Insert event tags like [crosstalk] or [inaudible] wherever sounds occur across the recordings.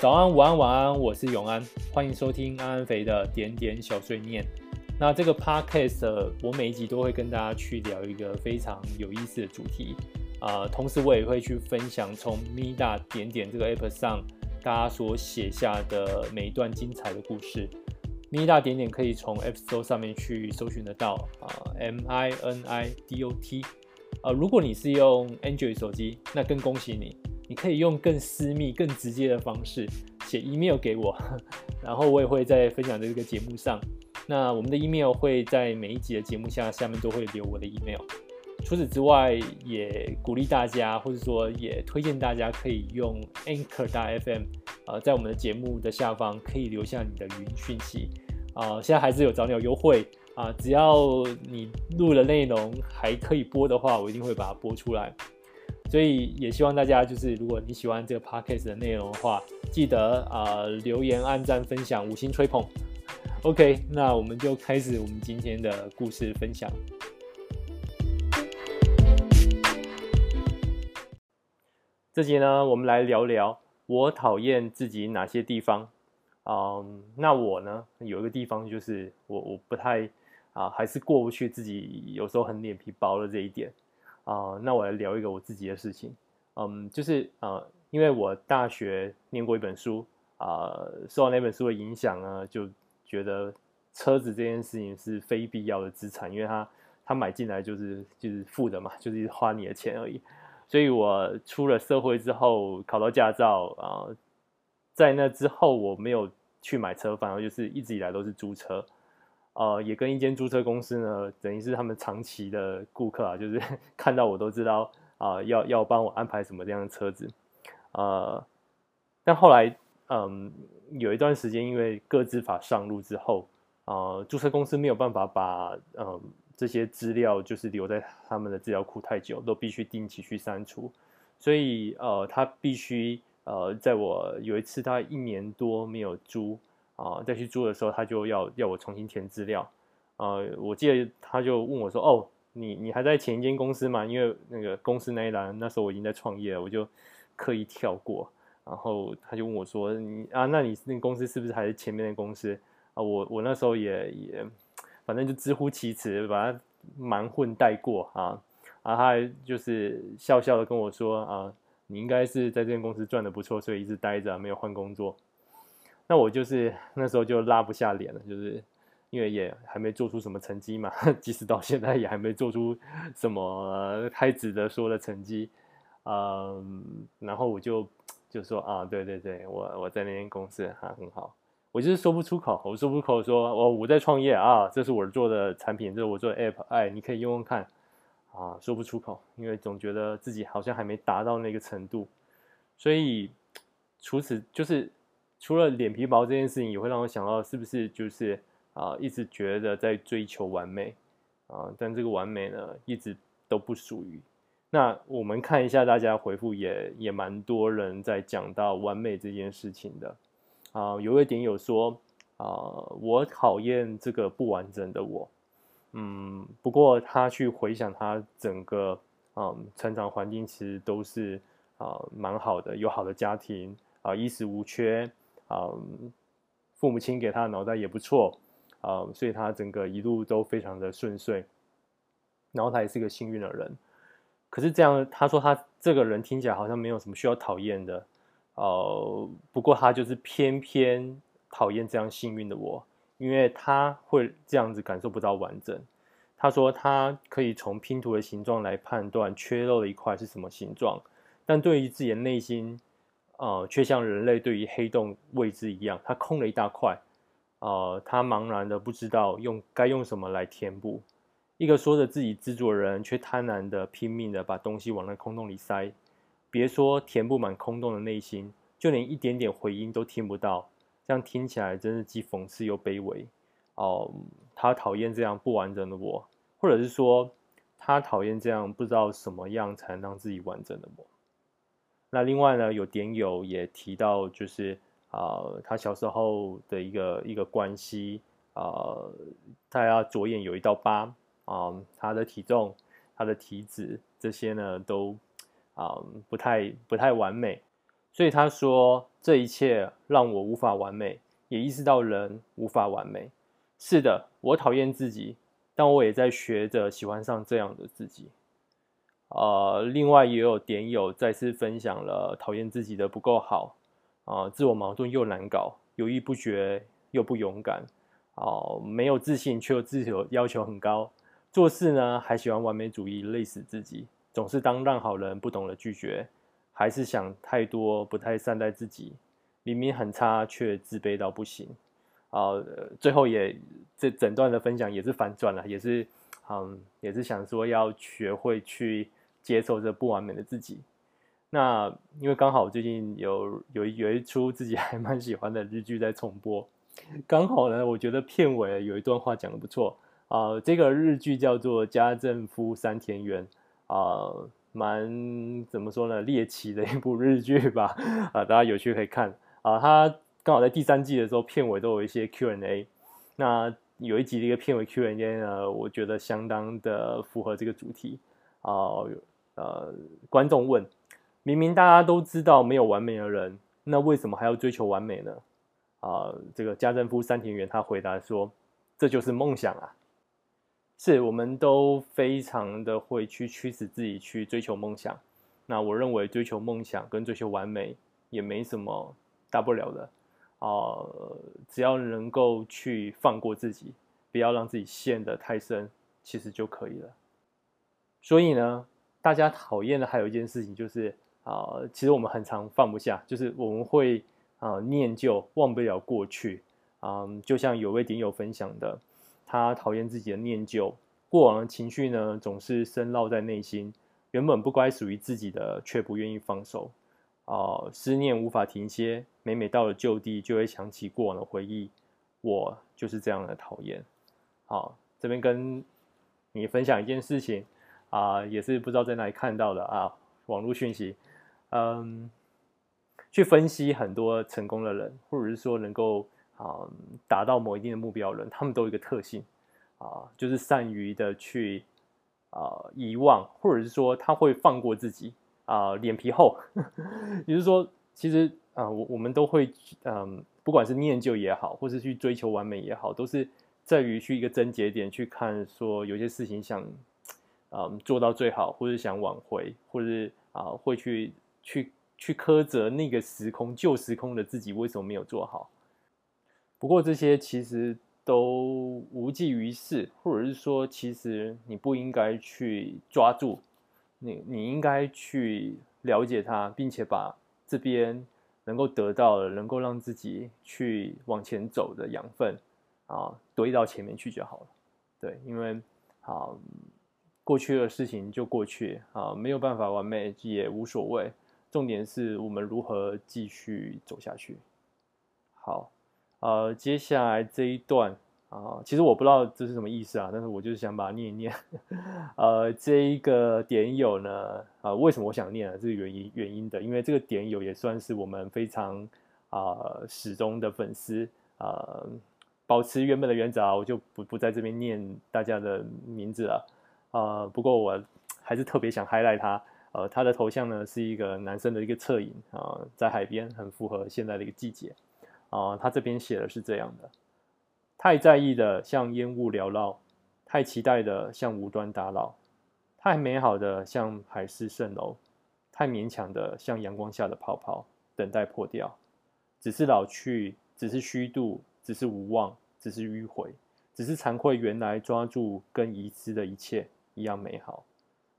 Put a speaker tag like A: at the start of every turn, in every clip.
A: 早安，午安，晚安，我是永安，欢迎收听安安肥的点点小碎念。那这个 podcast 我每一集都会跟大家去聊一个非常有意思的主题啊、同时我也会去分享从 Mida 点点这个 app 上大家所写下的每一段精彩的故事。Mida 点点可以从 App Store 上面去搜寻得到啊、，M I N I D O T。呃，如果你是用 Android 手机，那更恭喜你。你可以用更私密、更直接的方式写 email 给我，然后我也会在分享这个节目上。那我们的 email 会在每一集的节目下下面都会留我的 email。除此之外，也鼓励大家，或者说也推荐大家可以用 Anchor 大 FM，呃，在我们的节目的下方可以留下你的语音讯息。啊、呃，现在还是有早鸟优惠啊、只要你录的内容还可以播的话，我一定会把它播出来。所以也希望大家就是，如果你喜欢这个 podcast 的内容的话，记得啊、留言、按赞、分享、五星吹捧。OK，那我们就开始我们今天的故事分享。这集呢，我们来聊聊我讨厌自己哪些地方。嗯，那我呢，有一个地方就是我我不太啊，还是过不去自己有时候很脸皮薄的这一点。啊、那我来聊一个我自己的事情，嗯，就是呃，因为我大学念过一本书，啊、受到那本书的影响呢，就觉得车子这件事情是非必要的资产，因为它它买进来就是就是负的嘛，就是花你的钱而已。所以我出了社会之后考到驾照啊、在那之后我没有去买车，反而就是一直以来都是租车。呃，也跟一间租车公司呢，等于是他们长期的顾客啊，就是 [laughs] 看到我都知道啊、要要帮我安排什么这样的车子，呃，但后来嗯，有一段时间因为个资法上路之后，呃，租车公司没有办法把嗯这些资料就是留在他们的资料库太久，都必须定期去删除，所以呃，他必须呃，在我有一次他一年多没有租。啊，再去租的时候，他就要要我重新填资料。呃，我记得他就问我说：“哦，你你还在前一间公司吗？”因为那个公司那一栏那时候我已经在创业了，我就刻意跳过。然后他就问我说：“你啊，那你那公司是不是还是前面的公司？”啊，我我那时候也也反正就直呼其词，把它蛮混带过啊。然后他还就是笑笑的跟我说：“啊，你应该是在这间公司赚的不错，所以一直待着，没有换工作。”那我就是那时候就拉不下脸了，就是因为也还没做出什么成绩嘛，[laughs] 即使到现在也还没做出什么太值得说的成绩，嗯，然后我就就说啊，对对对，我我在那间公司还很好，我就是说不出口，我说不出口说，我，我在创业啊，这是我做的产品，这是我做的 app，哎，你可以用用看，啊，说不出口，因为总觉得自己好像还没达到那个程度，所以除此就是。除了脸皮薄这件事情，也会让我想到是不是就是啊，一直觉得在追求完美啊，但这个完美呢，一直都不属于。那我们看一下大家回复也，也也蛮多人在讲到完美这件事情的啊。有一点有说啊，我讨厌这个不完整的我。嗯，不过他去回想他整个啊成长环境，其实都是啊蛮好的，有好的家庭啊，衣食无缺。嗯，父母亲给他的脑袋也不错，嗯，所以他整个一路都非常的顺遂，然后他也是个幸运的人。可是这样，他说他这个人听起来好像没有什么需要讨厌的，呃，不过他就是偏偏讨厌这样幸运的我，因为他会这样子感受不到完整。他说他可以从拼图的形状来判断缺漏的一块是什么形状，但对于自己的内心。呃，却像人类对于黑洞未知一样，它空了一大块，呃，他茫然的不知道用该用什么来填补。一个说着自己知足的人，却贪婪的拼命的把东西往那空洞里塞。别说填不满空洞的内心，就连一点点回音都听不到。这样听起来真是既讽刺又卑微。哦、他讨厌这样不完整的我，或者是说，他讨厌这样不知道什么样才能让自己完整的我。那另外呢，有点友也提到，就是啊、他小时候的一个一个关系啊、呃，他左眼有一道疤啊、他的体重、他的体脂这些呢都啊、不太不太完美，所以他说，这一切让我无法完美，也意识到人无法完美。是的，我讨厌自己，但我也在学着喜欢上这样的自己。呃，另外也有点友再次分享了讨厌自己的不够好，啊、自我矛盾又难搞，犹豫不决又不勇敢，哦、没有自信却又自由要求很高，做事呢还喜欢完美主义，累死自己，总是当让好人，不懂得拒绝，还是想太多，不太善待自己，明明很差却自卑到不行，啊、最后也这整段的分享也是反转了，也是，嗯，也是想说要学会去。接受这不完美的自己。那因为刚好最近有有有一出自己 [laughs] 还蛮喜欢的日剧在重播，刚好呢，我觉得片尾有一段话讲得不错啊、呃。这个日剧叫做《家政夫三田园》啊、呃，蛮怎么说呢，猎奇的一部日剧吧啊、大家有趣可以看啊。它、刚好在第三季的时候，片尾都有一些 Q&A。那有一集的一个片尾 Q&A 呢，我觉得相当的符合这个主题啊。呃，观众问：明明大家都知道没有完美的人，那为什么还要追求完美呢？啊、这个家政夫山田园他回答说：“这就是梦想啊！是我们都非常的会去驱使自己去追求梦想。那我认为追求梦想跟追求完美也没什么大不了的啊、只要能够去放过自己，不要让自己陷得太深，其实就可以了。所以呢。”大家讨厌的还有一件事情就是啊、其实我们很常放不下，就是我们会啊、念旧，忘不了过去啊、就像有位点友分享的，他讨厌自己的念旧，过往的情绪呢总是深烙在内心，原本不该属于自己的，却不愿意放手啊、思念无法停歇，每每到了旧地，就会想起过往的回忆。我就是这样的讨厌。好，这边跟你分享一件事情。啊、也是不知道在哪里看到的啊，网络讯息，嗯，去分析很多成功的人，或者是说能够啊达到某一定的目标人，他们都有一个特性啊，就是善于的去啊遗忘，或者是说他会放过自己啊，脸皮厚，[laughs] 也就是说，其实啊，我我们都会嗯，不管是念旧也好，或是去追求完美也好，都是在于去一个症结点去看，说有些事情想。嗯，做到最好，或者想挽回，或者是啊，会去去去苛责那个时空旧时空的自己为什么没有做好。不过这些其实都无济于事，或者是说，其实你不应该去抓住，你你应该去了解它，并且把这边能够得到的，能够让自己去往前走的养分啊，堆到前面去就好了。对，因为啊。过去的事情就过去啊，没有办法完美也无所谓。重点是我们如何继续走下去。好，呃，接下来这一段啊，其实我不知道这是什么意思啊，但是我就是想把它念一念。[laughs] 呃，这一个点友呢，啊，为什么我想念啊？这个原因原因的，因为这个点友也算是我们非常啊始终的粉丝啊。保持原本的原则啊，我就不不在这边念大家的名字了。呃，不过我还是特别想 highlight 他。呃，他的头像呢是一个男生的一个侧影啊、呃，在海边，很符合现在的一个季节。啊、他这边写的是这样的：太在意的像烟雾缭绕，太期待的像无端打扰，太美好的像海市蜃楼，太勉强的像阳光下的泡泡，等待破掉。只是老去，只是虚度，只是无望，只是迂回，只是惭愧原来抓住跟遗失的一切。一样美好，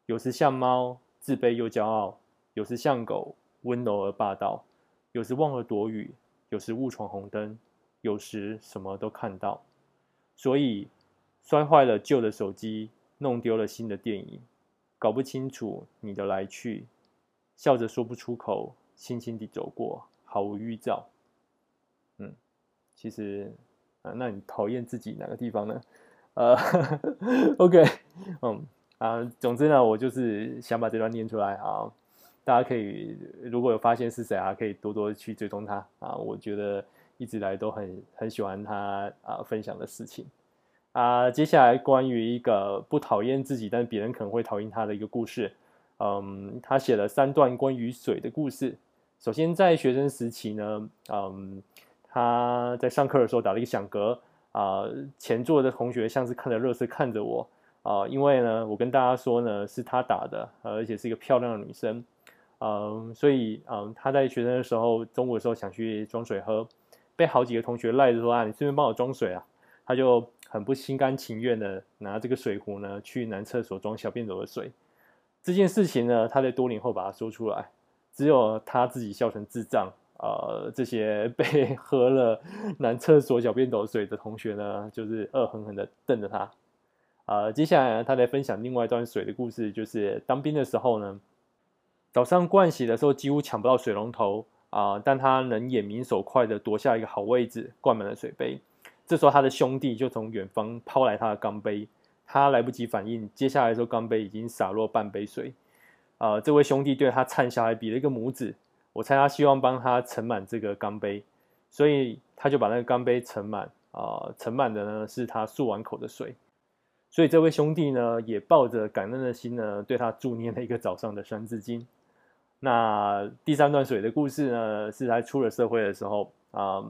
A: 有时像猫，自卑又骄傲；有时像狗，温柔而霸道；有时忘了躲雨，有时误闯红灯，有时什么都看到。所以摔坏了旧的手机，弄丢了新的电影，搞不清楚你的来去，笑着说不出口，轻轻地走过，毫无预兆。嗯，其实啊，那你讨厌自己哪个地方呢？呃，[laughs] OK，嗯啊，总之呢，我就是想把这段念出来啊，大家可以如果有发现是谁啊，可以多多去追踪他啊，我觉得一直来都很很喜欢他啊分享的事情啊。接下来关于一个不讨厌自己，但别人可能会讨厌他的一个故事，嗯，他写了三段关于水的故事，首先在学生时期呢，嗯，他在上课的时候打了一个响嗝，啊、前座的同学像是看着乐色看着我，啊、因为呢，我跟大家说呢是他打的，而且是一个漂亮的女生，嗯，所以嗯，他在学生的时候中午的时候想去装水喝，被好几个同学赖着说啊，你顺便帮我装水啊，他就很不心甘情愿的拿这个水壶呢去男厕所装小便斗的水，这件事情呢，他在多年后把它说出来。只有他自己笑成智障，呃，这些被 [laughs] 喝了男厕所小便斗水的同学呢，就是恶狠狠的瞪着他。呃，接下来呢，他在分享另外一段水的故事，就是当兵的时候呢，早上盥洗的时候几乎抢不到水龙头啊，但他能眼明手快的夺下一个好位置，灌满了水杯。这时候他的兄弟就从远方抛来他的钢杯，他来不及反应，接下来的时候钢杯已经洒落半杯水。呃，这位兄弟对他灿下来比了一个拇指，我猜他希望帮他盛满这个钢杯，所以他就把那个钢杯盛满，啊、盛满的呢是他漱完口的水，所以这位兄弟呢也抱着感恩的心呢，对他助念了一个早上的三字经。那第三段水的故事呢，是他出了社会的时候，啊、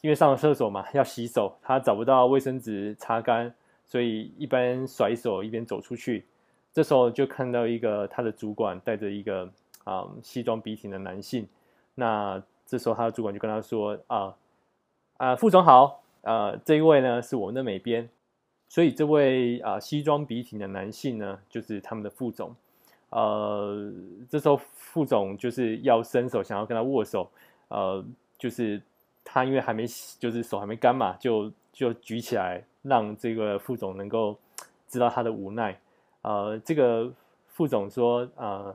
A: 因为上了厕所嘛，要洗手，他找不到卫生纸擦干，所以一边甩手一边走出去。这时候就看到一个他的主管带着一个啊、西装笔挺的男性，那这时候他的主管就跟他说啊啊副总好，啊这一位呢是我们的美编，所以这位啊西装笔挺的男性呢就是他们的副总，呃这时候副总就是要伸手想要跟他握手，呃就是他因为还没就是手还没干嘛，就就举起来让这个副总能够知道他的无奈。呃，这个副总说，呃，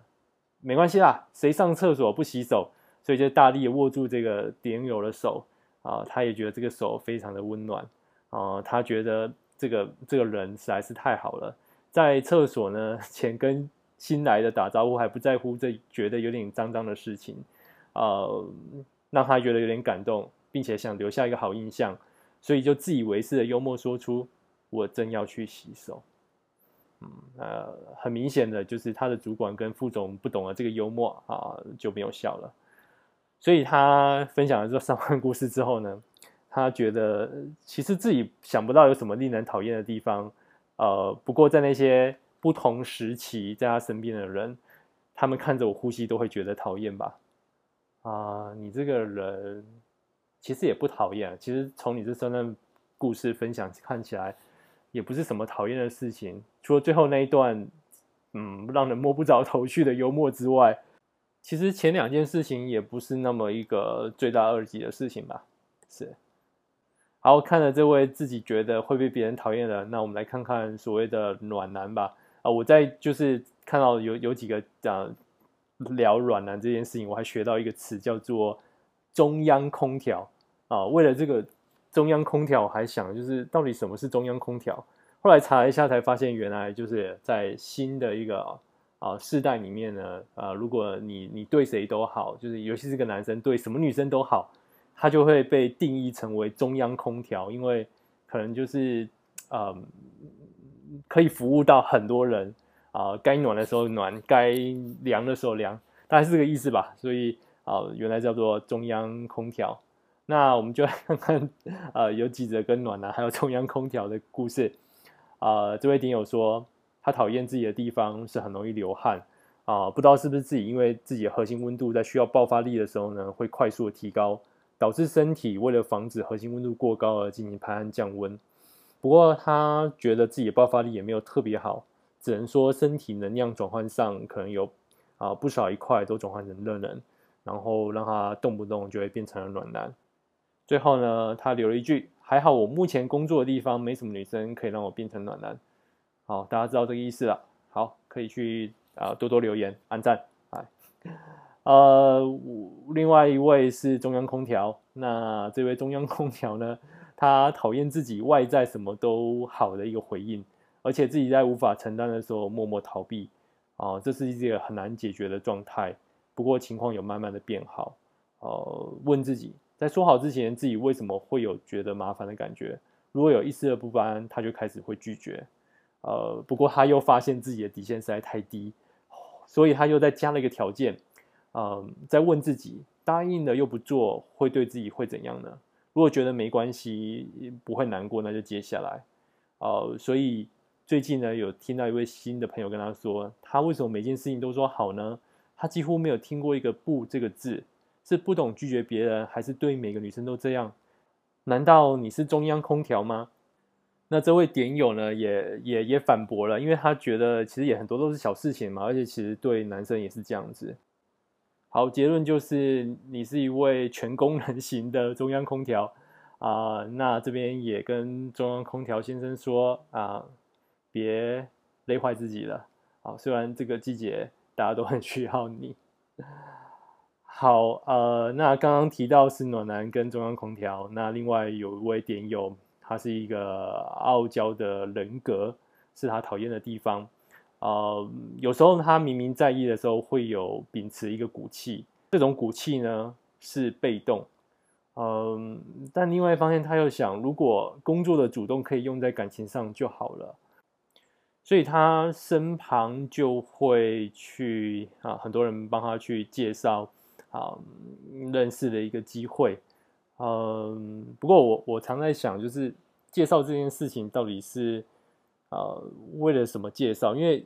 A: 没关系啦，谁上厕所不洗手？所以就大力握住这个点友的手，啊、他也觉得这个手非常的温暖，啊、他觉得这个这个人实在是太好了，在厕所呢 [laughs] 前跟新来的打招呼还不在乎这觉得有点脏脏的事情，呃，让他觉得有点感动，并且想留下一个好印象，所以就自以为是的幽默说出：“我正要去洗手。”嗯，呃，很明显的就是他的主管跟副总不懂了这个幽默啊，就没有笑了。所以他分享了这三段故事之后呢，他觉得其实自己想不到有什么令人讨厌的地方。呃，不过在那些不同时期在他身边的人，他们看着我呼吸都会觉得讨厌吧？啊，你这个人其实也不讨厌。其实从你这三段故事分享看起来。也不是什么讨厌的事情，除了最后那一段，嗯，让人摸不着头绪的幽默之外，其实前两件事情也不是那么一个罪大恶极的事情吧？是。好，看了这位自己觉得会被别人讨厌的，那我们来看看所谓的暖男吧。啊，我在就是看到有有几个讲聊暖男这件事情，我还学到一个词叫做中央空调啊，为了这个。中央空调，我还想就是到底什么是中央空调？后来查了一下，才发现原来就是在新的一个啊世代里面呢，啊，如果你你对谁都好，就是尤其是个男生对什么女生都好，他就会被定义成为中央空调，因为可能就是嗯可以服务到很多人啊，该暖的时候暖，该凉的时候凉，大概是这个意思吧。所以啊，原来叫做中央空调。那我们就来看看，呃，有几则跟暖男还有中央空调的故事。呃，这位听友说，他讨厌自己的地方是很容易流汗啊，不知道是不是自己因为自己的核心温度在需要爆发力的时候呢，会快速的提高，导致身体为了防止核心温度过高而进行排汗降温。不过他觉得自己的爆发力也没有特别好，只能说身体能量转换上可能有啊，不少一块都转换成热能，然后让他动不动就会变成了暖男。最后呢，他留了一句：“还好我目前工作的地方没什么女生可以让我变成暖男。”好，大家知道这个意思了。好，可以去啊、多多留言、按赞。哎，呃，另外一位是中央空调。那这位中央空调呢，[laughs] 他讨厌自己外在什么都好的一个回应，而且自己在无法承担的时候默默逃避。啊、这是一个很难解决的状态。不过情况有慢慢的变好。呃，问自己。在说好之前，自己为什么会有觉得麻烦的感觉？如果有一丝的不安，他就开始会拒绝。呃，不过他又发现自己的底线实在太低，所以他又再加了一个条件。呃，在问自己，答应了又不做，会对自己会怎样呢？如果觉得没关系，不会难过，那就接下来。呃，所以最近呢，有听到一位新的朋友跟他说，他为什么每件事情都说好呢？他几乎没有听过一个“不”这个字，是不懂拒绝别人，还是对每个女生都这样？难道你是中央空调吗？那这位点友呢，也也也反驳了，因为他觉得其实也很多都是小事情嘛，而且其实对男生也是这样子。好，结论就是你是一位全功能型的中央空调啊、那这边也跟中央空调先生说啊，别累坏自己了啊。虽然这个季节大家都很需要你。好，呃，那刚刚提到是暖男跟中央空调，那另外有一位点友，他是一个傲娇的人格，是他讨厌的地方。呃，有时候他明明在意的时候，会有秉持一个骨气，这种骨气呢是被动。嗯、但另外一方面，他又想，如果工作的主动可以用在感情上就好了，所以他身旁就会去啊，很多人帮他去介绍啊，认识的一个机会。嗯、不过我我常在想，就是介绍这件事情到底是。呃，为了什么介绍？因为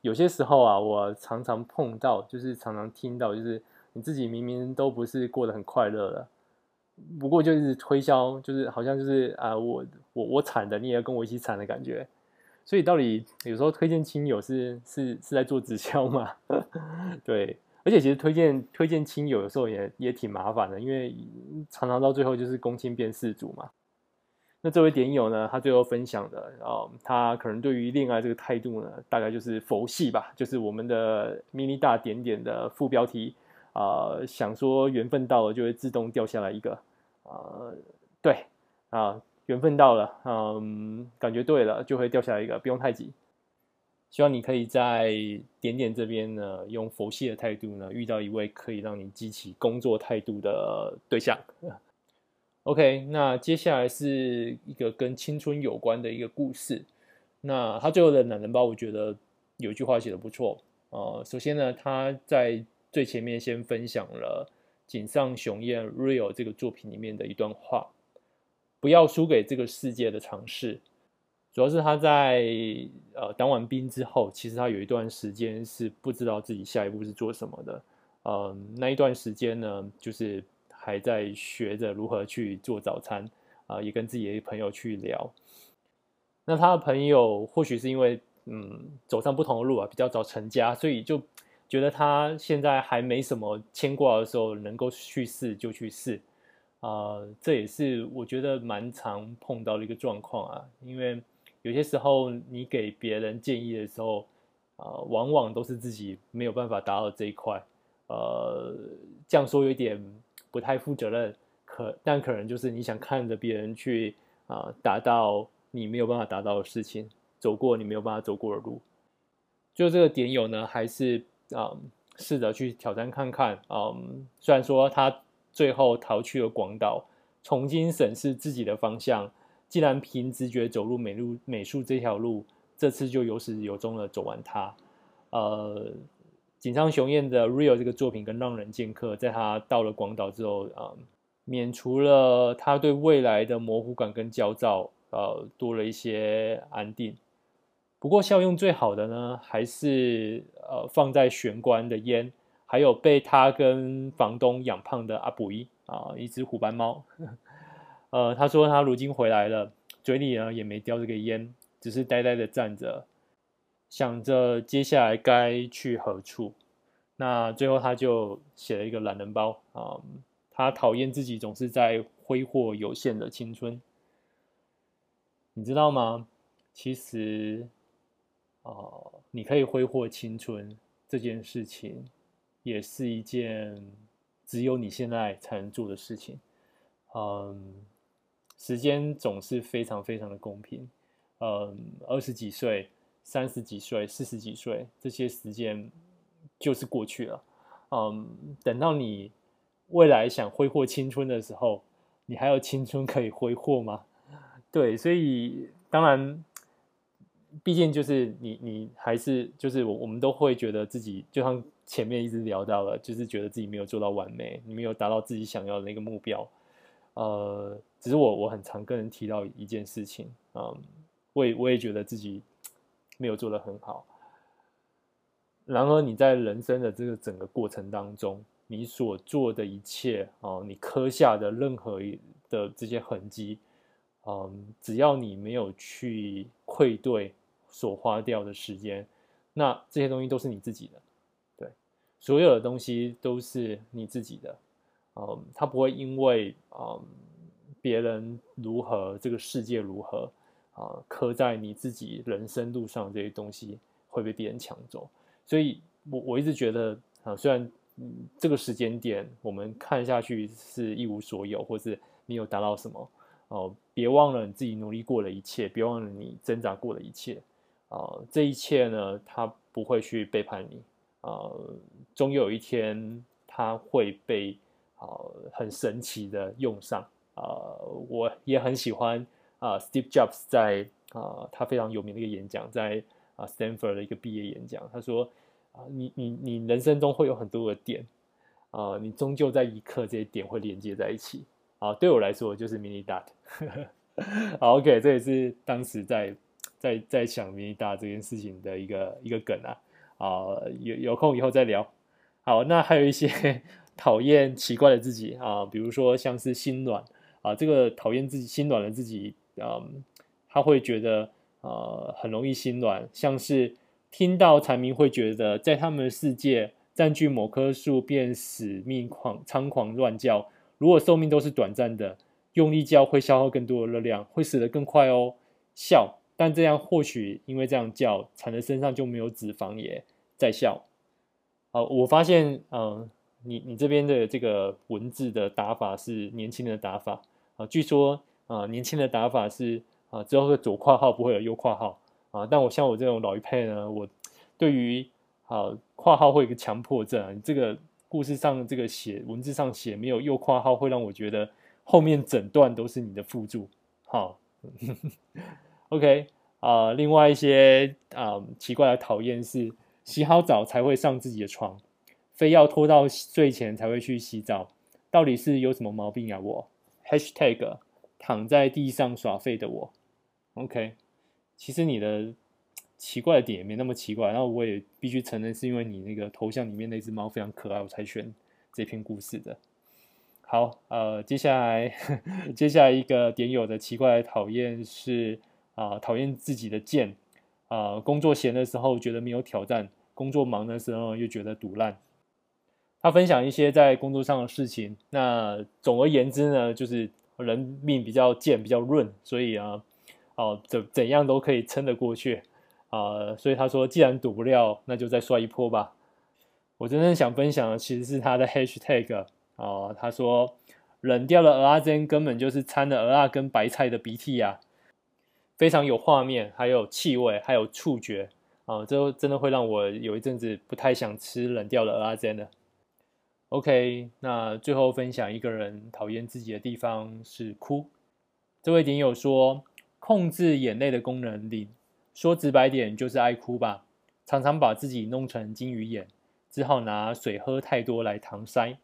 A: 有些时候啊，我常常碰到，就是常常听到，就是你自己明明都不是过得很快乐的，不过就是推销，就是好像就是啊，我我我惨的，你也要跟我一起惨的感觉。所以到底有时候推荐亲友是是是在做直销吗？[laughs] 对，而且其实推荐推荐亲友的时候也也挺麻烦的，因为常常到最后就是公亲变世主嘛。那这位点友呢，他最后分享的啊、呃，他可能对于恋爱这个态度呢，大概就是佛系吧，就是我们的 mini 大点点的副标题啊、想说缘分到了就会自动掉下来一个啊、呃，对啊，缘分到了，嗯，感觉对了就会掉下来一个，不用太急。希望你可以在点点这边呢，用佛系的态度呢，遇到一位可以让你激起工作态度的对象。OK，那接下来是一个跟青春有关的一个故事。那他最后的懒人包，我觉得有句话写的不错。呃，首先呢，他在最前面先分享了井上雄彦《Real》这个作品里面的一段话：不要输给这个世界的尝试。主要是他在呃当完兵之后，其实他有一段时间是不知道自己下一步是做什么的。呃，那一段时间呢，就是。还在学着如何去做早餐啊，也跟自己的朋友去聊。那他的朋友或许是因为嗯走上不同的路啊，比较早成家，所以就觉得他现在还没什么牵挂的时候，能够去试就去试啊。这也是我觉得蛮常碰到的一个状况啊，因为有些时候你给别人建议的时候啊，往往都是自己没有办法达到这一块。呃，这样说有点。不太负责任，可但可能就是你想看着别人去啊、达到你没有办法达到的事情，走过你没有办法走过的路。就这个点友呢，还是啊、试着去挑战看看。嗯、虽然说他最后逃去了广岛，重新审视自己的方向。既然凭直觉走入美路美术这条路，这次就有始有终的走完它。呃。井上雄彦的《Real》这个作品跟《浪人剑客》，在他到了广岛之后啊、免除了他对未来的模糊感跟焦躁，呃，多了一些安定。不过效用最好的呢，还是呃放在玄关的烟，还有被他跟房东养胖的阿布伊啊，一只虎斑猫。[laughs] 呃，他说他如今回来了，嘴里呢也没叼这个烟，只是呆呆的站着。想着接下来该去何处，那最后他就写了一个懒人包啊、他讨厌自己总是在挥霍有限的青春，你知道吗？其实，哦、呃，你可以挥霍青春这件事情，也是一件只有你现在才能做的事情。嗯，时间总是非常非常的公平。嗯，二十几岁。三十几岁、四十几岁，这些时间就是过去了。嗯，等到你未来想挥霍青春的时候，你还有青春可以挥霍吗？对，所以当然，毕竟就是你，你还是就是我，我们都会觉得自己就像前面一直聊到了，就是觉得自己没有做到完美，你没有达到自己想要的那个目标。呃，只是我我很常跟人提到一件事情，嗯，我也我也觉得自己没有做得很好。然而你在人生的这个整个过程当中，你所做的一切哦，你刻下的任何的这些痕迹，嗯，只要你没有去愧对所花掉的时间，那这些东西都是你自己的，对，所有的东西都是你自己的。嗯，他不会因为嗯别人如何，这个世界如何啊，刻在你自己人生路上这些东西会被别人抢走。所以我我一直觉得啊，虽然这个时间点我们看下去是一无所有，或是你有达到什么哦，别忘了你自己努力过的一切，别忘了你挣扎过的一切啊，这一切呢，他不会去背叛你啊，终有一天他会被。呃，很神奇的用上，呃，我也很喜欢啊，，Steve Jobs 在啊，他非常有名的一个演讲，在啊 Stanford 的一个毕业演讲，他说啊，你你你人生中会有很多个点，啊，你终究在一刻这些点会连接在一起，啊，对我来说就是 Mini Dot，[laughs] 好，OK，这也是当时在在在想 Mini Dot 这件事情的一个一个梗啊，啊，有有空以后再聊，好，那还有一些。[laughs] 讨厌奇怪的自己啊，比如说像是心软啊，这个讨厌自己心软的自己，嗯，他会觉得呃很容易心软，像是听到蝉鸣会觉得在他们的世界占据某棵树便死命狂猖狂乱叫，如果寿命都是短暂的，用力叫会消耗更多的热量，会死得更快哦。笑，但这样或许因为这样叫，蝉的身上就没有脂肪也在笑。好，我发现嗯。你你这边的这个文字的打法是年轻人的打法啊，据说啊年轻的打法是啊之后的左括号不会有右括号啊，但我像我这种老一辈呢，我对于啊括号会有一个强迫症啊，你这个故事上这个写文字上写没有右括号，会让我觉得后面整段都是你的附注。好，[laughs] OK 啊，另外一些啊奇怪的讨厌是洗好澡才会上自己的床。非要拖到睡前才会去洗澡，到底是有什么毛病啊？我 #hashtag 躺在地上耍废的我，OK，其实你的奇怪的点也没那么奇怪，然后我也必须承认是因为你那个头像里面那只猫非常可爱，我才选这篇故事的。好，呃，接下来 [laughs] 接下来一个点友的奇怪的讨厌是啊，呃，讨厌自己的贱啊，呃，工作闲的时候觉得没有挑战，工作忙的时候又觉得堵烂。他分享一些在工作上的事情。那总而言之呢，就是人命比较贱，比较润，所以啊，哦，怎怎样都可以撑得过去啊。所以他说，既然赌不了，那就再摔一波吧。我真正想分享的其实是他的 hashtag 啊。他说，冷掉的蚵仔煎根本就是掺了蚵仔跟白菜的鼻涕呀，非常有画面，还有气味，还有触觉啊，这真的会让我有一阵子不太想吃冷掉的蚵仔煎了。OK，那最后分享一个人讨厌自己的地方是哭。这位点友说，控制眼泪的功能零，说直白点就是爱哭吧。常常把自己弄成金鱼眼，只好拿水喝太多来搪塞。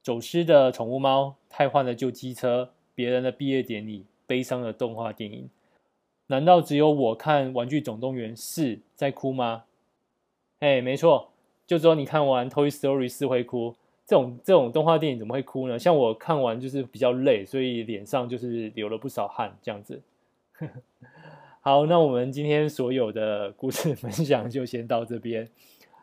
A: 走失的宠物猫，太换的旧机车，别人的毕业典礼，悲伤的动画电影。难道只有我看《玩具总动员四》在哭吗？哎，没错，就说你看完《Toy Story 四》会哭。这种这种动画电影怎么会哭呢？像我看完就是比较累，所以脸上就是流了不少汗，这样子。[laughs] 好，那我们今天所有的故事分享就先到这边。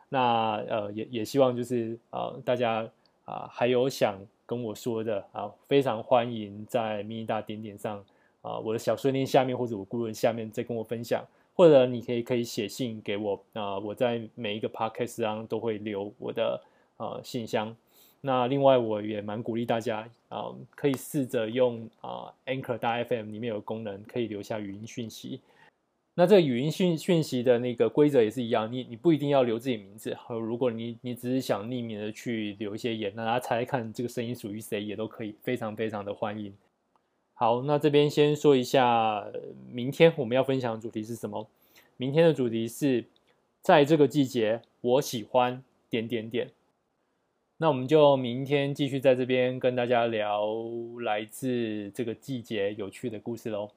A: 那呃，也也希望就是啊、呃，大家啊、呃、还有想跟我说的啊，非常欢迎在 Mini Dot 点点上啊、我的小碎念下面或者我顾问下面再跟我分享，或者你可以可以写信给我啊、我在每一个 podcast 上都会留我的、呃、信箱。那另外，我也蛮鼓励大家啊、可以试着用啊、呃、Anchor 大 FM 里面有功能，可以留下语音讯息。那这个语音讯讯息的那个规则也是一样，你你不一定要留自己名字，和如果你你只是想匿名的去留一些言，那大家猜猜看这个声音属于谁，也都可以，非常非常的欢迎。好，那这边先说一下，明天我们要分享的主题是什么？明天的主题是在这个季节，我喜欢点点点。那我们就明天继续在这边跟大家聊来自这个季节有趣的故事
B: 喽。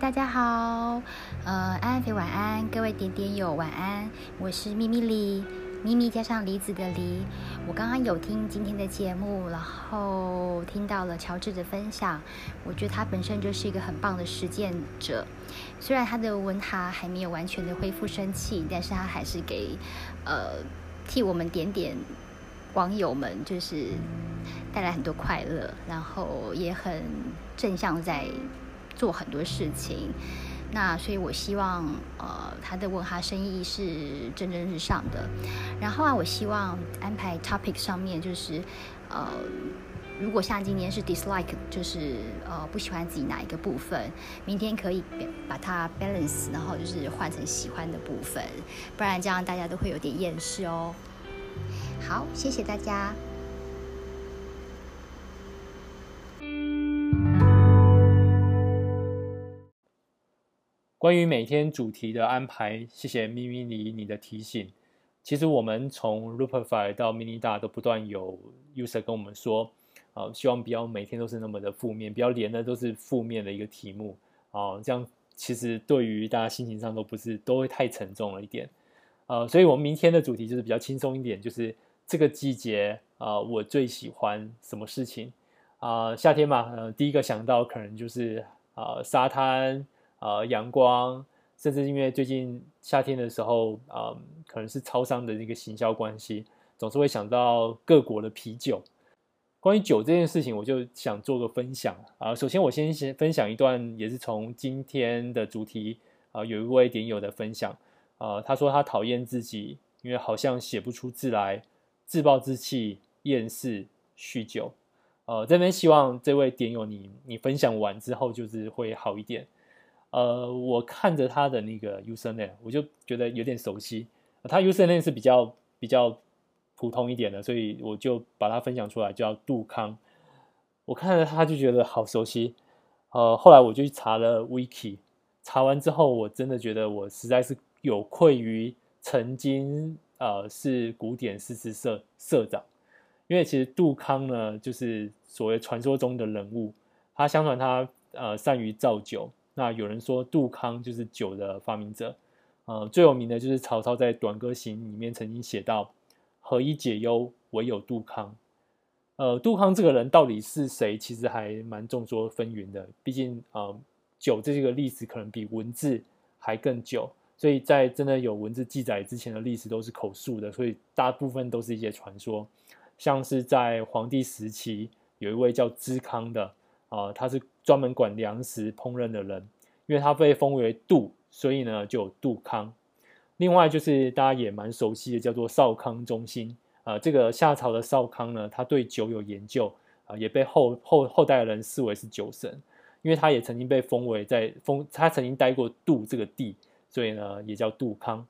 B: 大家好，呃，安安肥晚安，各位点点友晚安，我是咪咪梨，咪咪加上梨子的梨。我刚刚有听今天的节目，然后听到了乔治的分享，我觉得他本身就是一个很棒的实践者。虽然他的文哈还没有完全的恢复生气，但是他还是给呃替我们点点网友们就是带来很多快乐，然后也很正向在。做很多事情，那所以我希望，呃，他的文哈生意是蒸蒸日上的。然后啊，我希望安排 topic 上面就是，呃，如果像今天是 dislike，就是呃不喜欢自己哪一个部分，明天可以把它 balance，然后就是换成喜欢的部分，不然这样大家都会有点厌世哦。好，谢谢大家。
A: 关于每天主题的安排，谢谢咪咪你你的提醒。其实我们从 Loopify 到 Minida 都不断有 user 跟我们说，呃，希望不要每天都是那么的负面，不要连的都是负面的一个题目啊，呃，这样其实对于大家心情上都不是都会太沉重了一点。呃，所以我们明天的主题就是比较轻松一点，就是这个季节啊，我最喜欢什么事情啊，夏天嘛，呃，第一个想到可能就是啊，沙滩。呃，阳光，甚至因为最近夏天的时候，呃，可能是超商的那个行销关系，总是会想到各国的啤酒。关于酒这件事情，我就想做个分享啊，首先，我先先分享一段，也是从今天的主题啊，有一位点友的分享啊，他说他讨厌自己，因为好像写不出字来，自暴自弃、厌世、酗酒。呃，这边希望这位点友你你分享完之后，就是会好一点。呃，我看着他的那个 username，我就觉得有点熟悉。他 username 是比较比较普通一点的，所以我就把它分享出来，叫杜康。我看着他就觉得好熟悉。呃，后来我就去查了 wiki，查完之后，我真的觉得我实在是有愧于曾经呃是古典诗词社社长，因为其实杜康呢，就是所谓传说中的人物。他相传他呃善于造酒。那有人说杜康就是酒的发明者，呃，最有名的就是曹操在《短歌行》里面曾经写到“何以解忧，唯有杜康”。呃，杜康这个人到底是谁，其实还蛮众说纷纭的。毕竟，呃，酒这个历史可能比文字还更久，所以在真的有文字记载之前的历史都是口述的，所以大部分都是一些传说。像是在黄帝时期，有一位叫知康的。啊、他是专门管粮食烹饪的人，因为他被封为杜，所以呢就有杜康。另外就是大家也蛮熟悉的，叫做少康中心。啊、这个夏朝的少康呢，他对酒有研究，啊、也被后后后代的人视为是酒神，因为他也曾经被封为在封，他曾经待过杜这个地，所以呢也叫杜康。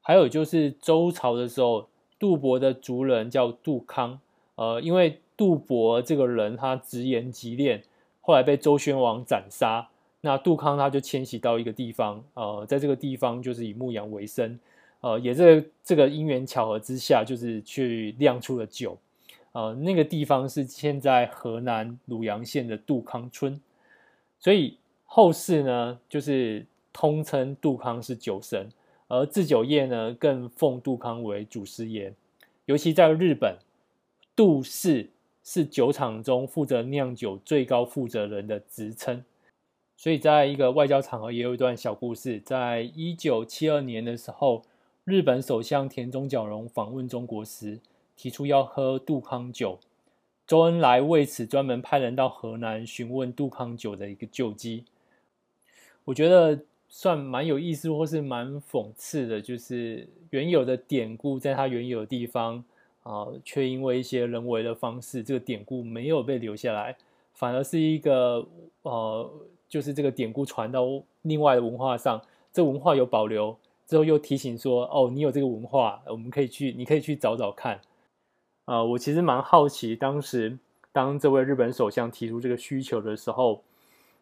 A: 还有就是周朝的时候，杜伯的族人叫杜康，呃，因为。杜伯这个人，他直言极敛，后来被周宣王斩杀。那杜康他就迁徙到一个地方，呃，在这个地方就是以牧羊为生，呃，也在这个因缘巧合之下，就是去酿出了酒。呃，那个地方是现在河南鲁阳县的杜康村，所以后世呢，就是通称杜康是酒神，而制酒业呢，更奉杜康为祖师爷。尤其在日本，杜氏。是酒厂中负责酿酒最高负责人的职称，所以在一个外交场合也有一段小故事。在一九七二年的时候，日本首相田中角荣访问中国时，提出要喝杜康酒，周恩来为此专门派人到河南询问杜康酒的一个旧迹。我觉得算蛮有意思，或是蛮讽刺的，就是原有的典故在它原有的地方。啊，却因为一些人为的方式，这个典故没有被留下来，反而是一个呃，就是这个典故传到另外的文化上，这文化有保留，之后又提醒说，哦，你有这个文化，我们可以去，你可以去找找看。啊、我其实蛮好奇，当时当这位日本首相提出这个需求的时候，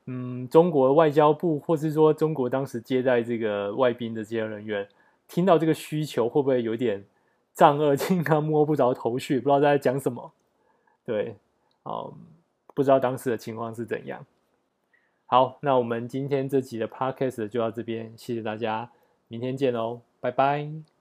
A: 嗯，中国外交部或是说中国当时接待这个外宾的这些人员，听到这个需求会不会有点丈二金刚摸不着头绪，不知道在讲什么？对，嗯，不知道当时的情况是怎样。好，那我们今天这集的 podcast 就到这边，谢谢大家，明天见喽，拜拜。